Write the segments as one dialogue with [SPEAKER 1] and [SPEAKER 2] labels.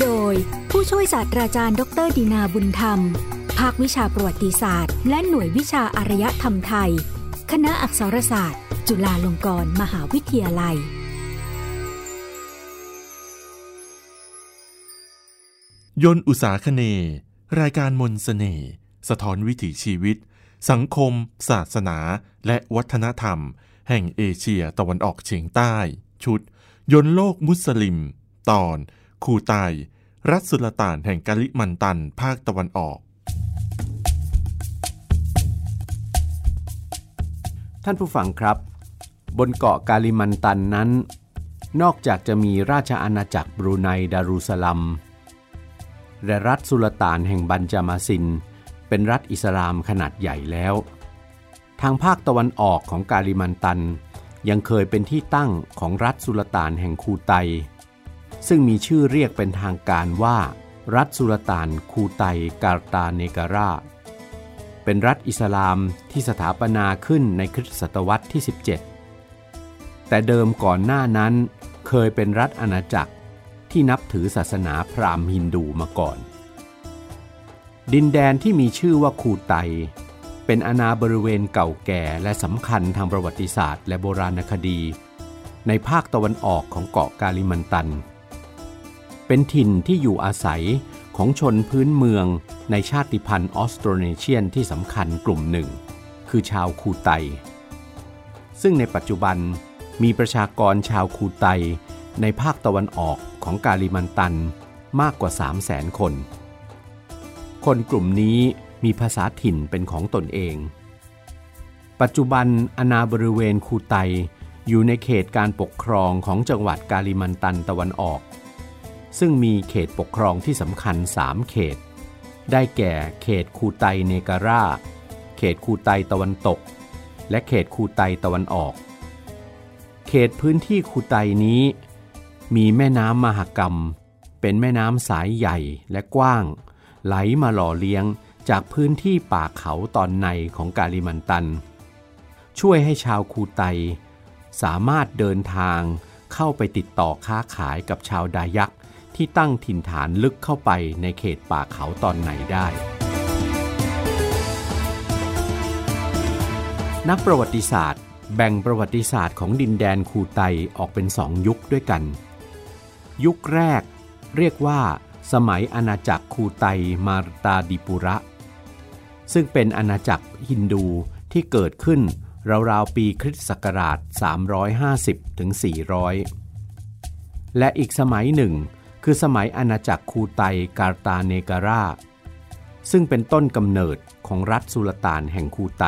[SPEAKER 1] โดยผู้ช่วยศาสตราจารย์ ดรดีนาบุญธรรม ภาควิชาประวัติศาสตร์ และหน่วยวิชาอารยธรรมไทย คณะอักษรศาสตร์ จุฬาลงกรณ์มหาวิทยาลัย
[SPEAKER 2] ยนอุตสาคเนย์รายการมนสเสน่ห์สะท้อนวิถีชีวิต สังคม ศาสนา และวัฒนธรรม แห่งเอเชียตะวันออกเฉียงใต้ ชุด ยนโลกมุสลิม ตอน คูไต รัฐสุลต่านแห่งกาลิมันตัน ภาคตะวันออก
[SPEAKER 3] ท่านผู้ฟังครับ บนเกาะกาลิมันตันนั้น นอกจากจะมีราชอาณาจักรบรูไนดารุสลัม และรัฐสุลต่านแห่งบันจามาซิน เป็นรัฐอิสลามขนาดใหญ่แล้ว ทางภาคตะวันออกของกาลิมันตันยังเคยเป็นที่ตั้งของรัฐสุลต่านแห่งคูไต ซึ่งมีชื่อเรียกเป็นทางการว่า รัฐสุลต่านคูไตกาตาเนการา เป็นรัฐอิสลามที่สถาปนาขึ้นในคริสตศตวรรษที่ 17 แต่เดิมก่อนหน้านั้นเคยเป็นรัฐอาณาจักรที่นับถือศาสนาพราหมณ์ฮินดูมาก่อน ดินแดนที่มีชื่อว่าคูไต เป็นอาณาบริเวณเก่าแก่และสำคัญทางประวัติศาสตร์ และโบราณคดี ในภาคตะวันออกของเกาะกาลิมันตัน เป็นถิ่นที่อยู่อาศัยของชนพื้นเมืองในชาติพันธุ์ออสโตรเนเชียนที่สำคัญกลุ่มหนึ่ง คือชาวคูไต ซึ่งในปัจจุบันมีประชากรชาวคูไตในภาคตะวันออกของกาลิมันตันมากกว่า 3 0 0แสนคน คนกลุ่มนี้มีภาษาถิ่นเป็นของตนเอง ปัจจุบันอาณาบริเวณคูไตอยู่ในเขตการปกครองของจังหวัดกาลิมันตันตะวันออก ซึ่งมีเขตปกครองที่สำคัญ 3 เขต ได้แก่เขตคูไตเนการาเขตคูไตตะวันตก และเขตคูไตตะวันออก เขตพื้นที่คูไตนี้ มีแม่น้ำมหกรรม เป็นแม่น้ำสายใหญ่และกว้าง ไหลมาหล่อเลี้ยงจากพื้นที่ป่าเขาตอนในของกาลิมันตัน ช่วยให้ชาวคูไต สามารถเดินทางเข้าไปติดต่อค้าขายกับชาวดายัก ที่ตั้งถิ่นฐานลึกเข้าไปในเขตป่าเขาตอนไหนได้ นักประวัติศาสตร์ แบ่งประวัติศาสตร์ของดินแดนคูไตออกเป็นสองยุคด้วยกัน ยุคแรกเรียกว่า สมัยอาณาจักรคูไตมารตาดิปุระ ซึ่งเป็นอาณาจักรฮินดูที่เกิดขึ้นราวๆปีคริสตศักราช 350ถึง400 และอีกสมัยหนึ่ง คือสมัยอาณาจักรคูไตกาตาเนการาซึ่งเป็นต้นกำเนิดของรัฐสุลต่านแห่งคูไต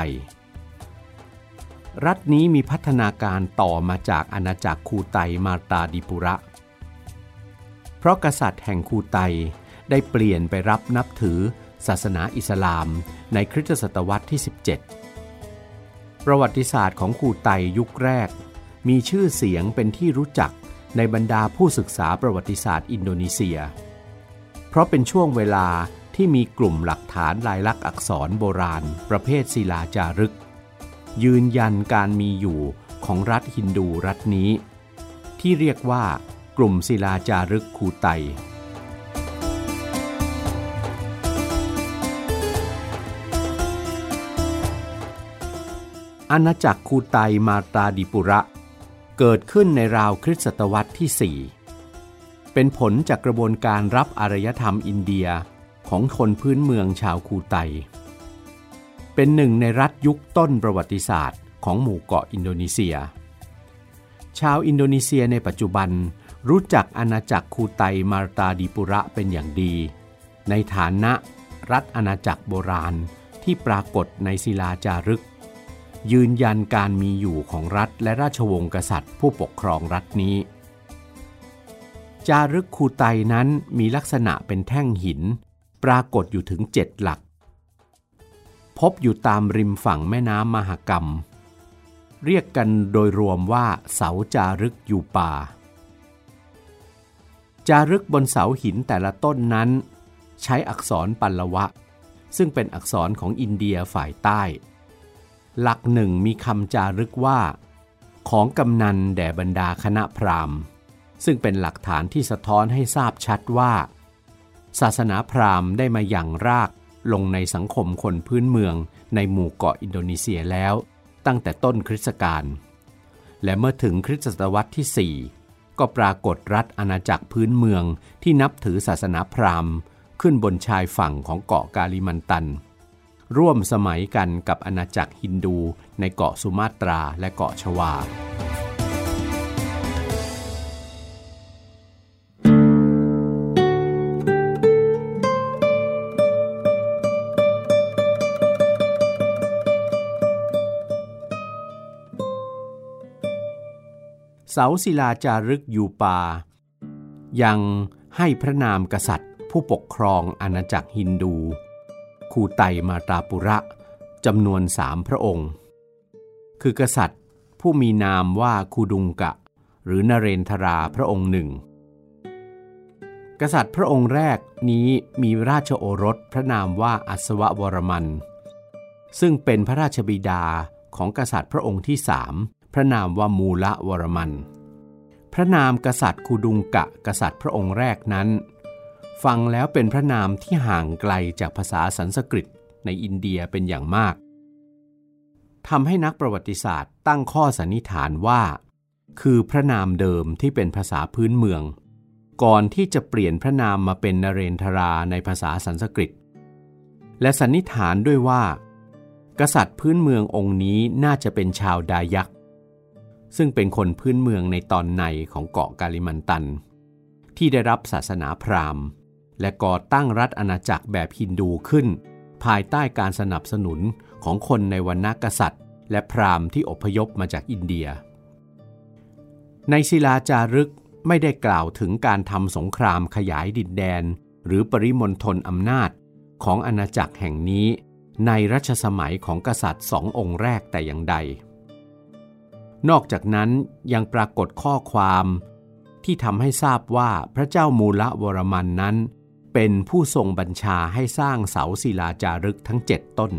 [SPEAKER 3] รัฐนี้มีพัฒนาการต่อมาจากอาณาจักรคูไตมาตาดิปุระ เพราะกษัตริย์แห่งคูไตได้เปลี่ยนไปรับนับถือศาสนาอิสลามในคริสตศตวรรษที่ 17 ประวัติศาสตร์ของคูไตยุคแรก มีชื่อเสียงเป็นที่รู้จัก ในบรรดาผู้ศึกษาประวัติศาสตร์อินโดนีเซีย เพราะเป็นช่วงเวลาที่มีกลุ่มหลักฐานลายลักษณ์อักษรโบราณ ประเภทศิลาจารึก ยืนยันการมีอยู่ของรัฐฮินดูรัฐนี้ ที่เรียกว่ากลุ่มศิลาจารึกคูไต อาณาจักรคูไตมาตาดิปุระ เกิดขึ้นในราวคริสตศตวรรษที่ 4 เป็นผลจากกระบวนการรับอารยธรรมอินเดียของคนพื้นเมืองชาวคูไต เป็นหนึ่งในรัฐยุคต้นประวัติศาสตร์ของหมู่เกาะอินโดนีเซีย ชาวอินโดนีเซียในปัจจุบันรู้จักอาณาจักรคูไตมาตาดิปุระเป็นอย่างดี ในฐานะรัฐอาณาจักรโบราณที่ปรากฏในศิลาจารึก ยืนยันการมีอยู่ของรัฐและราชวงศ์กษัตริย์ ผู้ปกครองรัฐนี้ จารึกคูไตนั้นมีลักษณะเป็นแท่งหิน ปรากฏอยู่ถึงเจ็ดหลัก พบอยู่ตามริมฝั่งแม่น้ำมหกรรม เรียกกันโดยรวมว่าเสาจารึกอยู่ป่า จารึกบนเสาหินแต่ละต้นนั้น ใช้อักษรปัลลวะ ซึ่งเป็นอักษรของอินเดียฝ่ายใต้ หลักหนึ่งมีคำจารึกว่า ของกำนันแด่บรรดาคณะพราหมณ์ ซึ่งเป็นหลักฐานที่สะท้อนให้ทราบชัดว่า ศาสนาพราหมณ์ได้มาอย่างรากลงในสังคมคนพื้นเมืองในหมู่เกาะอินโดนีเซียแล้ว ตั้งแต่ต้นคริสตกาลและเมื่อถึงคริสตศตวรรษที่ 4 ก็ปรากฏรัฐอาณาจักรพื้นเมืองที่นับถือศาสนาพราหมณ์ ขึ้นบนชายฝั่งของเกาะกาลิมันตัน ร่วมสมัยกันกับอาณาจักรฮินดูในเกาะสุมาตราและเกาะชวา เสาศิลาจารึกยูปา ยังให้พระนามกษัตริย์ผู้ปกครองอาณาจักรฮินดู คูไตมาตาปุระจำนวนสามพระองค์ คือกษัตริย์ผู้มีนามว่าคูดุงกะ หรือนเรนทราพระองค์หนึ่ง กษัตริย์พระองค์แรกนี้มีราชโอรสพระนามว่าอัศววรมัน ซึ่งเป็นพระราชบิดาของกษัตริย์พระองค์ที่สามพระนามว่ามูละวรมัน พระนามกษัตริย์คูดุงกะ กษัตริย์พระองค์แรกนั้น ฟังแล้วเป็นพระนามที่ห่างไกลจากภาษาสันสกฤตในอินเดียเป็นอย่างมากทำให้นักประวัติศาสตร์ตั้งข้อสันนิษฐานว่า คือพระนามเดิมที่เป็นภาษาพื้นเมือง ก่อนที่จะเปลี่ยนพระนามมาเป็นนเรนทราในภาษาสันสกฤต และสันนิษฐานด้วยว่า กษัตริย์พื้นเมืององค์นี้น่าจะเป็นชาวดายักษซึ่งเป็นคนพื้นเมืองในตอนในของเกาะกาลิมันตัน ที่ได้รับศาสนาพราหมณ์ และก่อตั้งรัฐอาณาจักรแบบฮินดูขึ้น ภายใต้การสนับสนุนของคนในวรรณกษัตริย์ และพราหมณ์ที่อพยพมาจากอินเดีย ในศิลาจารึกไม่ได้กล่าวถึงการทำสงครามขยายดินแดน หรือปริมณฑลอำนาจของอาณาจักรแห่งนี้ ในรัชสมัยของกษัตริย์สององค์แรกแต่อย่างใด นอกจากนั้นยังปรากฏข้อความที่ทำให้ทราบว่าพระเจ้ามูลวรมันนั้น เป็นผู้ทรงบัญชาให้สร้างเสาศิลาจารึกทั้งเจ็ดต้น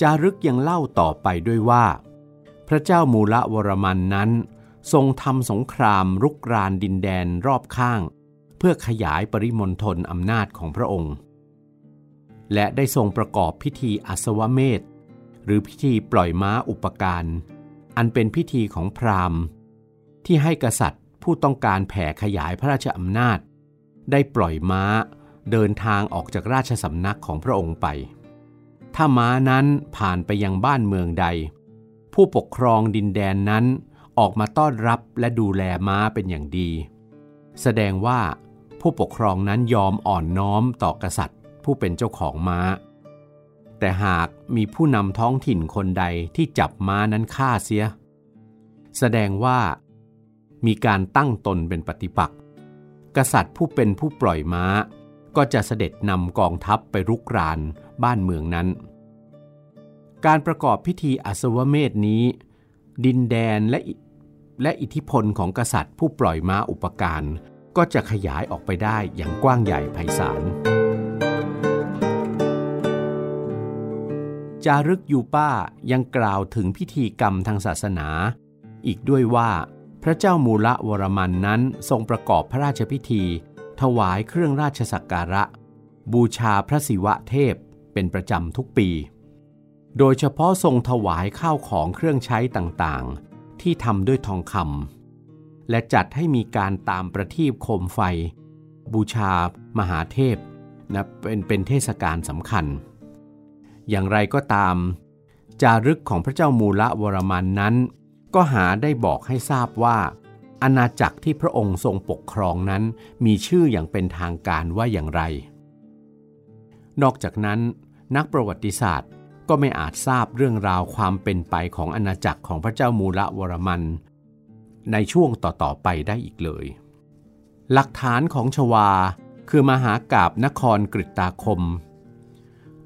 [SPEAKER 3] จารึกยังเล่าต่อไปด้วยว่า พระเจ้ามูลวรมันนั้น ทรงทำสงครามรุกรานดินแดนรอบข้าง เพื่อขยายปริมณฑลอำนาจของพระองค์ และได้ทรงประกอบพิธีอัศวเมธหรือพิธีปล่อยม้าอุปการอันเป็นพิธีของพราหมณ์ ที่ให้กษัตริย์ผู้ต้องการแผ่ขยายพระราชอำนาจ ได้ปล่อยม้าเดินทางออกจากราชสำนักของพระองค์ไป ถ้าม้านั้นผ่านไปยังบ้านเมืองใด ผู้ปกครองดินแดนนั้นออกมาต้อนรับและดูแลม้าเป็นอย่างดี แสดงว่าผู้ปกครองนั้นยอมอ่อนน้อมต่อกษัตริย์ ผู้เป็นเจ้าของม้า แต่หากมีผู้นำท้องถิ่นคนใดที่จับม้านั้นฆ่าเสีย แสดงว่ามีการตั้งตนเป็นปฏิปักษ์ กษัตริย์ผู้เป็นผู้ปล่อยม้า ก็จะเสด็จนำกองทัพไปรุกรานบ้านเมืองนั้น การประกอบพิธีอัศวเมธนี้ ดินแดนและและอิทธิพลของกษัตริย์ผู้ปล่อยม้าอุปการก็จะขยายออกไปได้อย่างกว้างใหญ่ไพศาล จารึกยูป้ายังกล่าวถึงพิธีกรรมทางศาสนา อีกด้วยว่า ระเจ้ามูละวรมันนั้นทรงประกอบพระราชพิธี ถวายเครื่องราชสักการะ บูชาพระศิวะเทพเป็นประจำทุกปี โดยเฉพาะทรงถวายข้าวของเครื่องใช้ต่างๆ ที่ทำด้วยทองคำและจัดให้มีการตามประทีปโคมไฟ บูชามหาเทพนะเป็นเป็นเทศกาลสำคัญ อย่างไรก็ตาม จารึกของพระเจ้ามูละวรมันนั้น ก็หาได้บอกให้ทราบว่า อาณาจักรที่พระองค์ทรงปกครองนั้นมีชื่ออย่างเป็นทางการว่าอย่างไร นอกจากนั้น นักประวัติศาสตร์ก็ไม่อาจทราบเรื่องราวความเป็นไปของอาณาจักรของพระเจ้ามูละวรมัน ในช่วงต่อๆไปได้อีกเลย หลักฐานของชวาคือมหากาบนครกริตาคม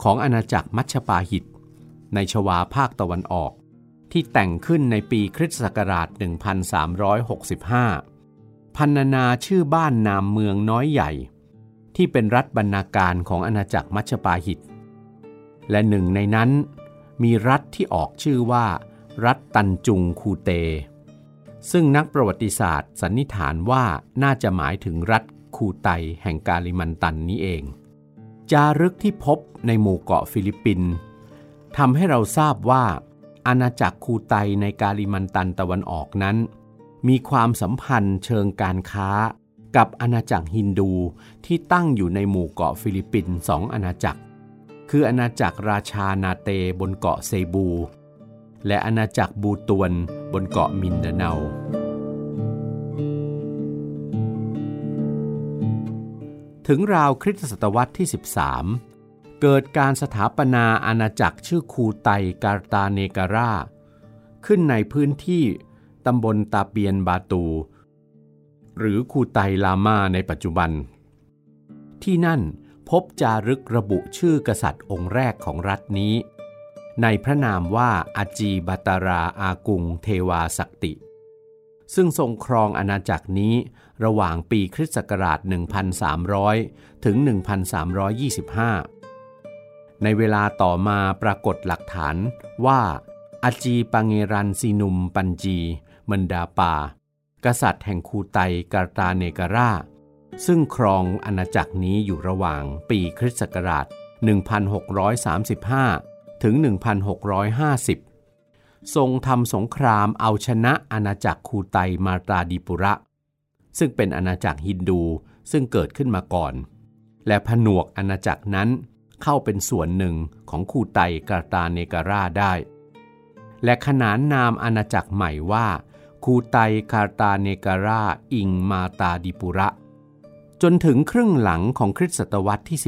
[SPEAKER 3] ของอาณาจักรมัชปาหิต ในชวาภาคตะวันออก ที่แต่งขึ้นในปีคริสตศักราช 1365 พันนาชื่อบ้านนามเมืองน้อยใหญ่ ที่เป็นรัฐบรรณาการของอาณาจักรมัชปาหิต และหนึ่งในนั้นมีรัฐที่ออกชื่อว่า รัฐตันจุงคูเต ซึ่งนักประวัติศาสตร์สันนิษฐานว่าน่าจะหมายถึงรัฐคูไตแห่งกาลิมันตันนี้เอง จารึกที่พบในหมู่เกาะฟิลิปปินส์ทำให้เราทราบว่า อาณาจักรคูไตในกาลิมันตันตะวันออกนั้น มีความสัมพันธ์เชิงการค้า กับอาณาจักรฮินดูที่ตั้งอยู่ในหมู่เกาะฟิลิปปินส์สองอาณาจักร คืออาณาจักรราชานาเตบนเกาะเซบู และอาณาจักรบูตวนบนเกาะมินดาเนา ถึงราวคริสตศตวรรษที่ 13 เกิดการสถาปนาอาณาจักรชื่อคูไตกาตาเนการาขึ้นในพื้นที่ตำบลตาเปียนบาตู หรือคูไตลามาในปัจจุบัน ที่นั่นพบจารึกระบุชื่อกษัตริย์องค์แรกของรัฐนี้ ในพระนามว่าอาจีบัตาราอากุงเทวาศักติ ซึ่งทรงครองอาณาจักรนี้ระหว่างปีคริสต์ศักราช 1300 ถึง 1325 ในเวลาต่อมาปรากฏหลักฐานว่าอาจีปังเงรันซีนุมปัญจีมันดาปา กษัตริย์แห่งคูไตกาตาเนการาซึ่งครองอาณาจักรนี้อยู่ระหว่างปีคริสต์ศักราช 1635 ถึง 1650 ทรงทำสงครามเอาชนะอาณาจักรคูไตมาตราดิปุระ ซึ่งเป็นอาณาจักรฮินดูซึ่งเกิดขึ้นมาก่อน และผนวกอาณาจักรนั้น เข้าเป็นส่วนหนึ่งของคูไตกาตาเนการาได้ และขนานนามอาณาจักรใหม่ว่า คูไตคาตาเนการาอิงมาตาดิปุระ จนถึงครึ่งหลังของคริสตศตวรรษที่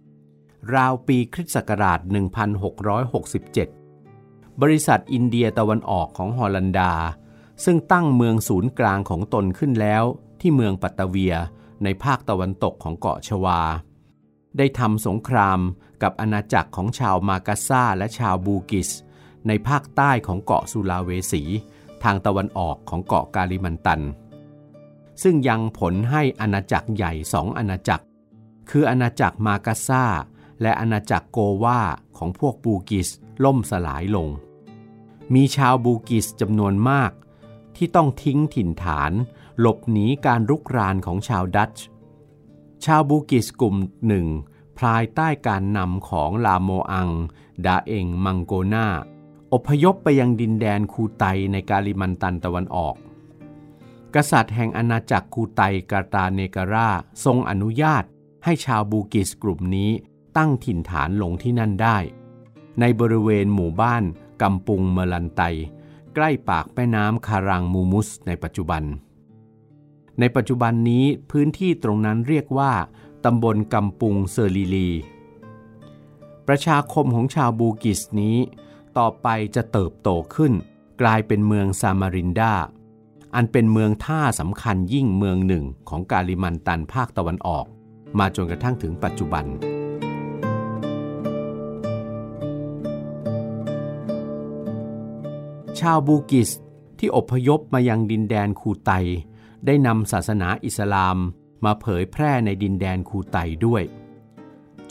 [SPEAKER 3] 17 ราวปีคริสต์ศักราช 1667 บริษัทอินเดียตะวันออกของฮอลันดา ซึ่งตั้งเมืองศูนย์กลางของตนขึ้นแล้วที่เมืองปัตตาเวียในภาคตะวันตกของเกาะชวา ได้ทำสงครามกับอาณาจักรของชาวมากัสซาและชาวบูกิส ในภาคใต้ของเกาะสุลาเวสี ทางตะวันออกของเกาะกาลิมันตัน ซึ่งยังผลให้อาณาจักรใหญ่สองอาณาจักร คืออาณาจักรมากัสซาและอาณาจักรโกวาของพวกบูกิสล่มสลายลง มีชาวบูกิสจำนวนมาก ที่ต้องทิ้งถิ่นฐาน หลบหนีการรุกรานของชาวดัตช์ ชาวบูกิสกลุ่มหนึ่งภายใต้การนำของลาโมอัง ดาเองมังโกนาอพยพไปยังดินแดนคูไตในกาลิมันตันตะวันออก กษัตริย์แห่งอาณาจักรคูไตกาตาเนการาทรงอนุญาตให้ชาวบูกิสกลุ่มนี้ตั้งถิ่นฐานลงที่นั่นได้ ในบริเวณหมู่บ้านกำปุงเมลันไต ใกล้ปากแม่น้ำคารังมูมุสในปัจจุบัน ในปัจจุบันนี้พื้นที่ตรงนั้นเรียกว่าตำบลกำปุงเซอร์ลีลี ประชาคมของชาวบูกิสนี้ ต่อไปจะเติบโตขึ้น กลายเป็นเมืองซามารินดา อันเป็นเมืองท่าสำคัญยิ่งเมืองหนึ่งของกาลิมันตันภาคตะวันออก มาจนกระทั่งถึงปัจจุบันชาวบูกิสที่อพยพมายังดินแดนคูไต ได้นำศาสนาอิสลามมาเผยแพร่ในดินแดนคูไตด้วย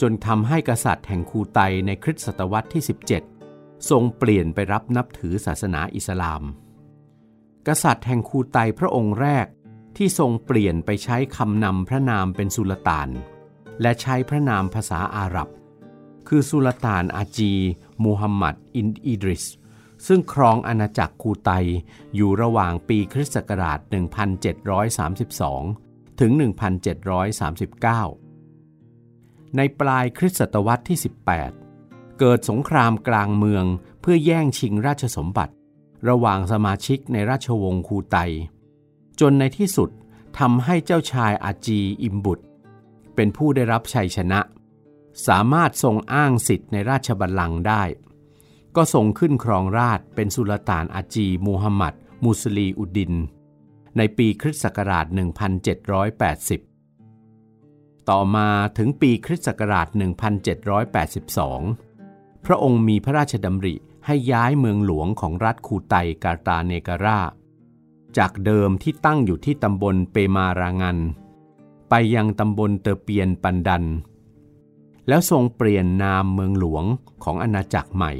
[SPEAKER 3] จนทำให้กษัตริย์แห่งคูไตในคริสตศตวรรษที่ 17 ทรงเปลี่ยนไปรับนับถือศาสนาอิสลาม กษัตริย์แห่งคูไตพระองค์แรกที่ทรงเปลี่ยนไปใช้คำนำพระนามเป็นสุลต่าน และใช้พระนามภาษาอาหรับ คือสุลต่านอาจีมูฮัมหมัดอินอิดริส ซึ่งครองอาณาจักรคูไตอยู่ระหว่างปีคริสต์ศักราช 1732 ถึง 1739 ในปลายคริสตศตวรรษที่ 18 เกิดสงครามกลางเมืองเพื่อแย่งชิงราชสมบัติ ระหว่างสมาชิกในราชวงศ์คูไต จนในที่สุดทำให้เจ้าชายอาจีอิมบุตร เป็นผู้ได้รับชัยชนะ สามารถทรงอ้างสิทธิ์ในราชบัลลังก์ได้ ก็ทรงขึ้นครองราชเป็นสุลต่านอาจีมูฮัมหมัดมูสลีอุดดิน ในปีคริสต์ศักราช 1780 ต่อมาถึงปีคริสต์ศักราช 1782 พระองค์มีพระราชดำริให้ย้ายเมืองหลวงของรัฐคูไตกาตาเนการา จากเดิมที่ตั้งอยู่ที่ตำบลเปมารางัน ไปยังตำบลเตอเปียนปันดัน แล้วทรงเปลี่ยนนามเมืองหลวงของอาณาจักรใหม่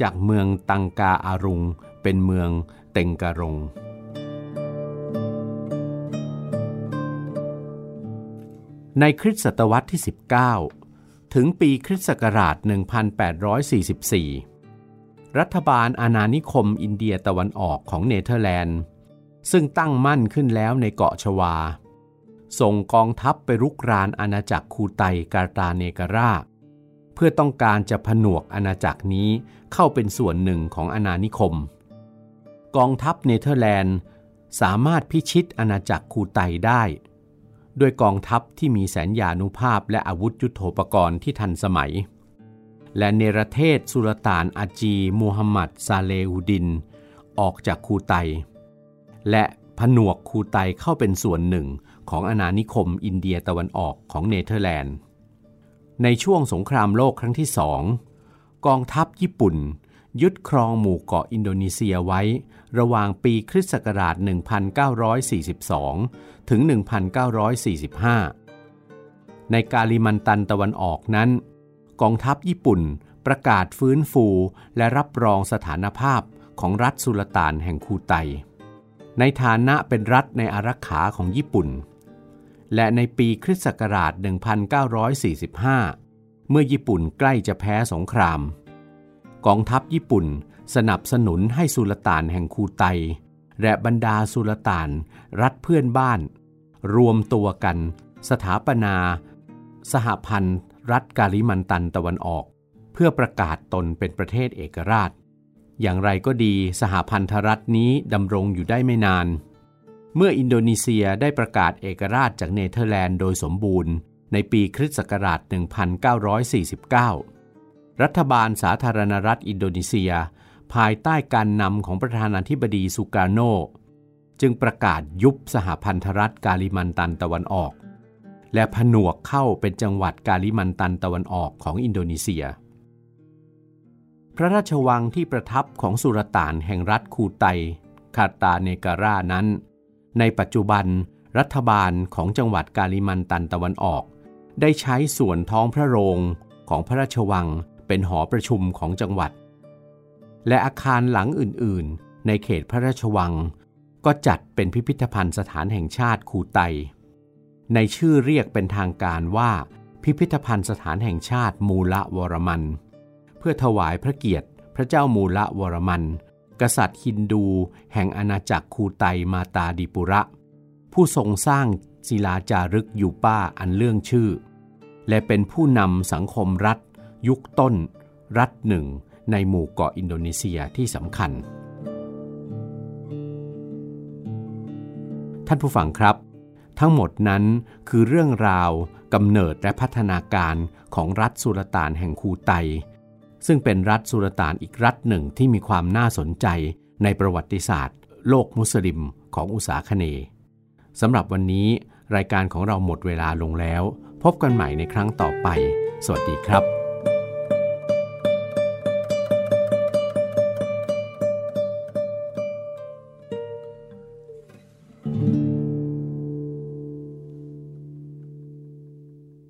[SPEAKER 3] จากเมืองตังกาอารุง เป็นเมืองเต็งการง ในคริสตศตวรรษที่ 19 ถึงปีคริสต์ศักราช 1844 รัฐบาลอาณานิคมอินเดียตะวันออกของเนเธอร์แลนด์ ซึ่งตั้งมั่นขึ้นแล้วในเกาะชวา ส่งกองทัพไปรุกรานอาณาจักรคูไตกาตาเนการา เพื่อต้องการจะผนวกอาณาจักรนี้เข้าเป็นส่วนหนึ่งของอาณานิคม กองทัพเนเธอร์แลนด์สามารถพิชิตอาณาจักรคูไตได้ ด้วยกองทัพที่มีแสนยานุภาพและอาวุธยุโทโธปกรณ์ที่ทันสมัย และเนรเทศสุลต่านอาจีมูฮัมหมัดซาเลอุดิน ออกจากคูไต และผนวกคูไตเข้าเป็นส่วนหนึ่งของอาณานิคมอินเดียตะวันออกของเนเธอร์แลนด์ ในช่วงสงครามโลกครั้งที่สองกองทัพญี่ปุ่น ยึดครองหมู่เกาะอินโดนีเซียไว้ ระหว่างปีคริสต์ศักราช 1942 ถึง 1945 ในกาลิมันตันตะวันออกนั้น กองทัพญี่ปุ่นประกาศฟื้นฟูและรับรองสถานภาพของรัฐสุลต่านแห่งคูไต ในฐานะเป็นรัฐในอารักขาของญี่ปุ่น และในปีคริสต์ศักราช 1945 เมื่อญี่ปุ่นใกล้จะแพ้สงคราม กองทัพญี่ปุ่นสนับสนุนให้สุลต่านแห่งคูไต และบรรดาสุลต่านรัฐเพื่อนบ้าน รวมตัวกัน สถาปนา สหพันธ์ รัฐกาลิมันตันตะวันออก เพื่อประกาศตนเป็นประเทศเอกราช อย่างไรก็ดีสหพันธรัฐนี้ดำรงอยู่ได้ไม่นาน เมื่ออินโดนีเซียได้ประกาศเอกราชจากเนเธอร์แลนด์โดยสมบูรณ์ ในปีคริสต์ศักราช 1949 รัฐบาลสาธารณรัฐอินโดนีเซีย ภายใต้การนำของประธานาธิบดีสุการโน จึงประกาศยุบสหพันธรัฐกาลิมันตันตะวันออก และผนวกเข้าเป็นจังหวัดกาลิมันตันตะวันออกของอินโดนีเซีย พระราชวังที่ประทับของสุลต่านแห่งรัฐคูไตคาตาเนการานั้น ในปัจจุบัน รัฐบาลของจังหวัดกาลิมันตันตะวันออก ได้ใช้ส่วนท้องพระโรงของพระราชวังเป็นหอประชุมของจังหวัด และอาคารหลังอื่น ๆ ในเขตพระราชวัง ก็จัดเป็นพิพิธภัณฑ์สถานแห่งชาติคูไต ในชื่อเรียกเป็นทางการว่าพิพิธภัณฑ์สถานแห่งชาติมูละวรมัน เพื่อถวายพระเกียรติพระเจ้ามูละวรมัน กษัตริย์ฮินดู แห่งอาณาจักรคูไตมาตาดิปุระ ผู้ทรงสร้างศิลาจารึกอยู่ป้าอันเลื่องชื่อ และเป็นผู้นำสังคมรัฐ ยุคต้น รัฐหนึ่ง ในหมู่เกาะอินโดนีเซียที่สำคัญ ท่านผู้ฟังครับ ทั้งหมดนั้นคือเรื่องราวกำเนิดและพัฒนาการของรัฐสุลต่านแห่งคูไต ซึ่งเป็นรัฐสุลต่านอีกรัฐหนึ่งที่มีความน่าสนใจในประวัติศาสตร์ โลกมุสลิมของอุษาคเนสำหรับวันนี้รายการของเราหมดเวลาลงแล้ว พบกันใหม่ในครั้งต่อไป สวัสดีครับ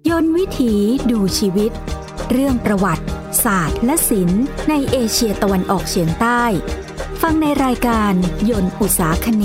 [SPEAKER 3] ยนวิ
[SPEAKER 1] ถีดูชีวิต เรื่องประวัติ ศาสตร์และศิลป์ในเอเชียตะวันออกเฉียงใต้ ฟังในรายการยนต์อุตสาคเน